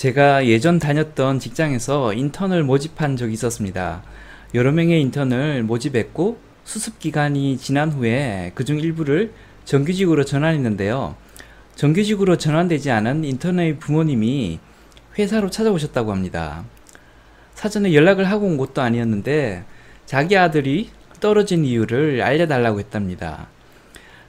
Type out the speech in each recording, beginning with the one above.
제가 예전 다녔던 직장에서 인턴을 모집한 적이 있었습니다. 여러 명의 인턴을 모집했고 수습 기간이 지난 후에 그중 일부를 정규직으로 전환했는데요. 정규직으로 전환되지 않은 인턴의 부모님이 회사로 찾아오셨다고 합니다. 사전에 연락을 하고 온 것도 아니었는데 자기 아들이 떨어진 이유를 알려달라고 했답니다.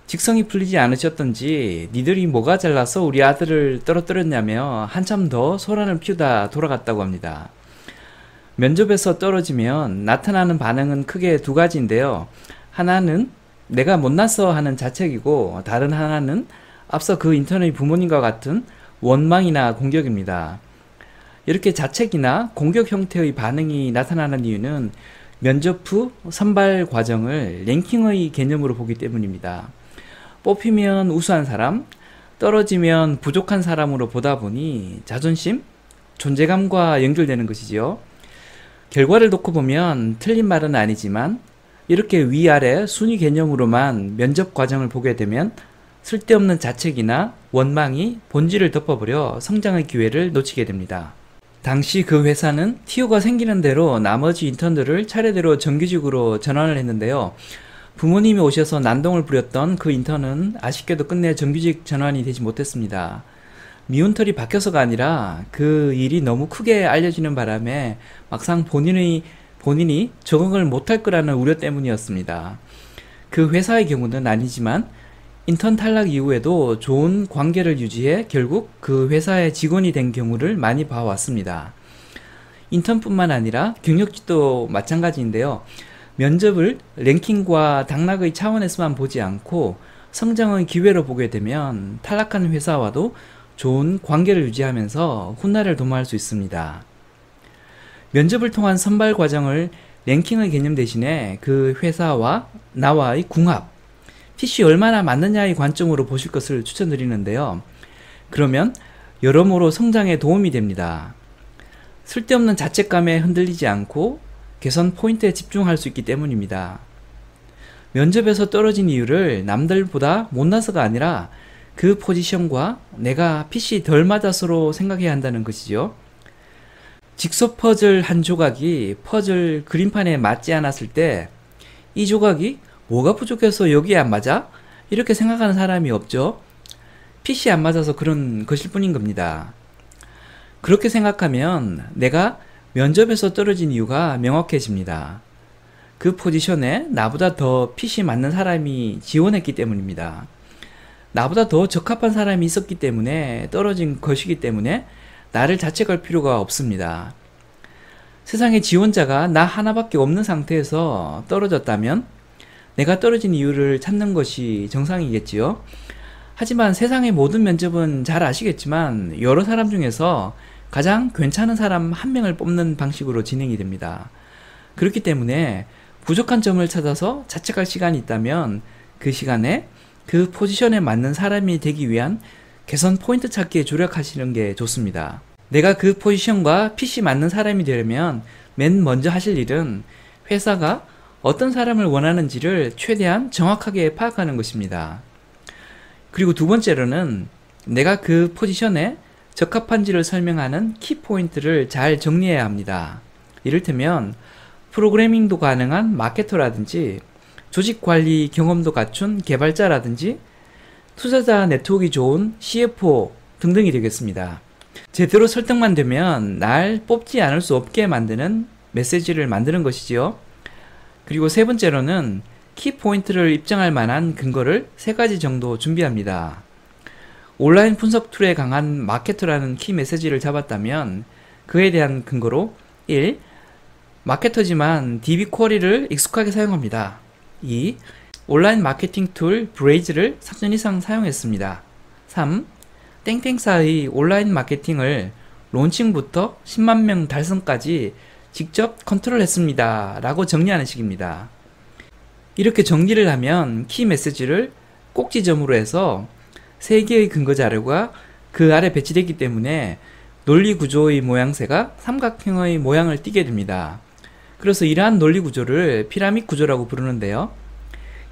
직성이 풀리지 않으셨던지 니들이 뭐가 잘나서 우리 아들을 떨어뜨렸냐며 한참 더 소란을 피우다 돌아갔다고 합니다. 면접에서 떨어지면 나타나는 반응은 크게 두 가지인데요. 하나는 내가 못났어 하는 자책이고 다른 하나는 앞서 그 인턴의 부모님과 같은 원망이나 공격입니다. 이렇게 자책이나 공격 형태의 반응이 나타나는 이유는 면접 후 선발 과정을 랭킹의 개념으로 보기 때문입니다. 뽑히면 우수한 사람, 떨어지면 부족한 사람으로 보다 보니 자존심, 존재감과 연결되는 것이지요. 결과를 놓고 보면 틀린 말은 아니지만 이렇게 위아래 순위 개념으로만 면접 과정을 보게 되면 쓸데없는 자책이나 원망이 본질을 덮어버려 성장의 기회를 놓치게 됩니다. 당시 그 회사는 티오가 생기는 대로 나머지 인턴들을 차례대로 정규직으로 전환을 했는데요. 부모님이 오셔서 난동을 부렸던 그 인턴은 아쉽게도 끝내 정규직 전환이 되지 못했습니다. 미운털이 박혀서가 아니라 그 일이 너무 크게 알려지는 바람에 막상 본인의 본인이 적응을 못할 거라는 우려 때문이었습니다. 그 회사의 경우는 아니지만 인턴 탈락 이후에도 좋은 관계를 유지해 결국 그 회사의 직원이 된 경우를 많이 봐왔습니다. 인턴뿐만 아니라 경력직도 마찬가지인데요. 면접을 랭킹과 당락의 차원에서만 보지 않고 성장의 기회로 보게 되면 탈락한 회사와도 좋은 관계를 유지하면서 훗날을 도모할 수 있습니다. 면접을 통한 선발 과정을 랭킹의 개념 대신에 그 회사와 나와의 궁합, 핏이 얼마나 맞느냐의 관점으로 보실 것을 추천드리는데요. 그러면 여러모로 성장에 도움이 됩니다. 쓸데없는 자책감에 흔들리지 않고 개선 포인트에 집중할 수 있기 때문입니다. 면접에서 떨어진 이유를 남들보다 못나서가 아니라 그 포지션과 내가 핏이 덜 맞아서로 생각해야 한다는 것이죠. 직소 퍼즐 한 조각이 퍼즐 그림판에 맞지 않았을 때 이 조각이 뭐가 부족해서 여기에 안 맞아? 이렇게 생각하는 사람이 없죠. 핏이 안 맞아서 그런 것일 뿐인 겁니다. 그렇게 생각하면 내가 면접에서 떨어진 이유가 명확해집니다. 그 포지션에 나보다 더 핏이 맞는 사람이 지원했기 때문입니다. 나보다 더 적합한 사람이 있었기 때문에 떨어진 것이기 때문에 나를 자책할 필요가 없습니다. 세상에 지원자가 나 하나밖에 없는 상태에서 떨어졌다면 내가 떨어진 이유를 찾는 것이 정상이겠지요. 하지만 세상의 모든 면접은 잘 아시겠지만 여러 사람 중에서 가장 괜찮은 사람 한 명을 뽑는 방식으로 진행이 됩니다. 그렇기 때문에 부족한 점을 찾아서 자책할 시간이 있다면 그 시간에 그 포지션에 맞는 사람이 되기 위한 개선 포인트 찾기에 조력하시는 게 좋습니다. 내가 그 포지션과 핏이 맞는 사람이 되려면 맨 먼저 하실 일은 회사가 어떤 사람을 원하는지를 최대한 정확하게 파악하는 것입니다. 그리고 두 번째로는 내가 그 포지션에 적합한지를 설명하는 키포인트를 잘 정리해야 합니다. 이를테면 프로그래밍도 가능한 마케터라든지 조직 관리 경험도 갖춘 개발자라든지 투자자 네트워크가 좋은 CFO 등등이 되겠습니다. 제대로 설득만 되면 날 뽑지 않을 수 없게 만드는 메시지를 만드는 것이지요. 그리고 세 번째로는 키 포인트를 입증할 만한 근거를 세 가지 정도 준비합니다. 온라인 분석 tool에 강한 마케터라는 키 메시지를 잡았다면 그에 대한 근거로 1. 마케터지만 DB 쿼리를 익숙하게 사용합니다. 2. 온라인 마케팅 tool Braze를 3년 이상 사용했습니다. 3. 땡땡사의 온라인 마케팅을 론칭부터 10만 명 달성까지 직접 컨트롤했습니다. 라고 정리하는 식입니다. 이렇게 정리를 하면 키 메시지를 꼭지점으로 해서 세 개의 근거 자료가 그 아래 배치되기 때문에 논리 구조의 모양새가 삼각형의 모양을 띠게 됩니다. 그래서 이러한 논리 구조를 피라밋 구조라고 부르는데요.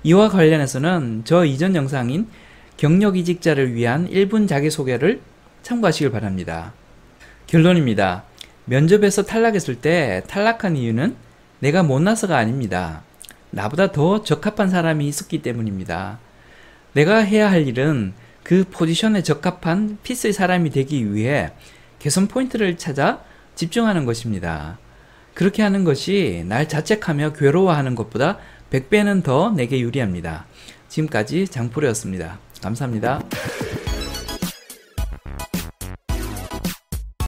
이와 관련해서는 저 이전 영상인 경력 이직자를 위한 1분 자기소개를 참고하시길 바랍니다. 결론입니다. 면접에서 탈락했을 때 탈락한 이유는 내가 못나서가 아닙니다. 나보다 더 적합한 사람이 있었기 때문입니다. 내가 해야 할 일은 그 포지션에 적합한 피스의 사람이 되기 위해 개선 포인트를 찾아 집중하는 것입니다. 그렇게 하는 것이 날 자책하며 괴로워하는 것보다 100배는 더 내게 유리합니다. 지금까지 장프로였습니다. 감사합니다.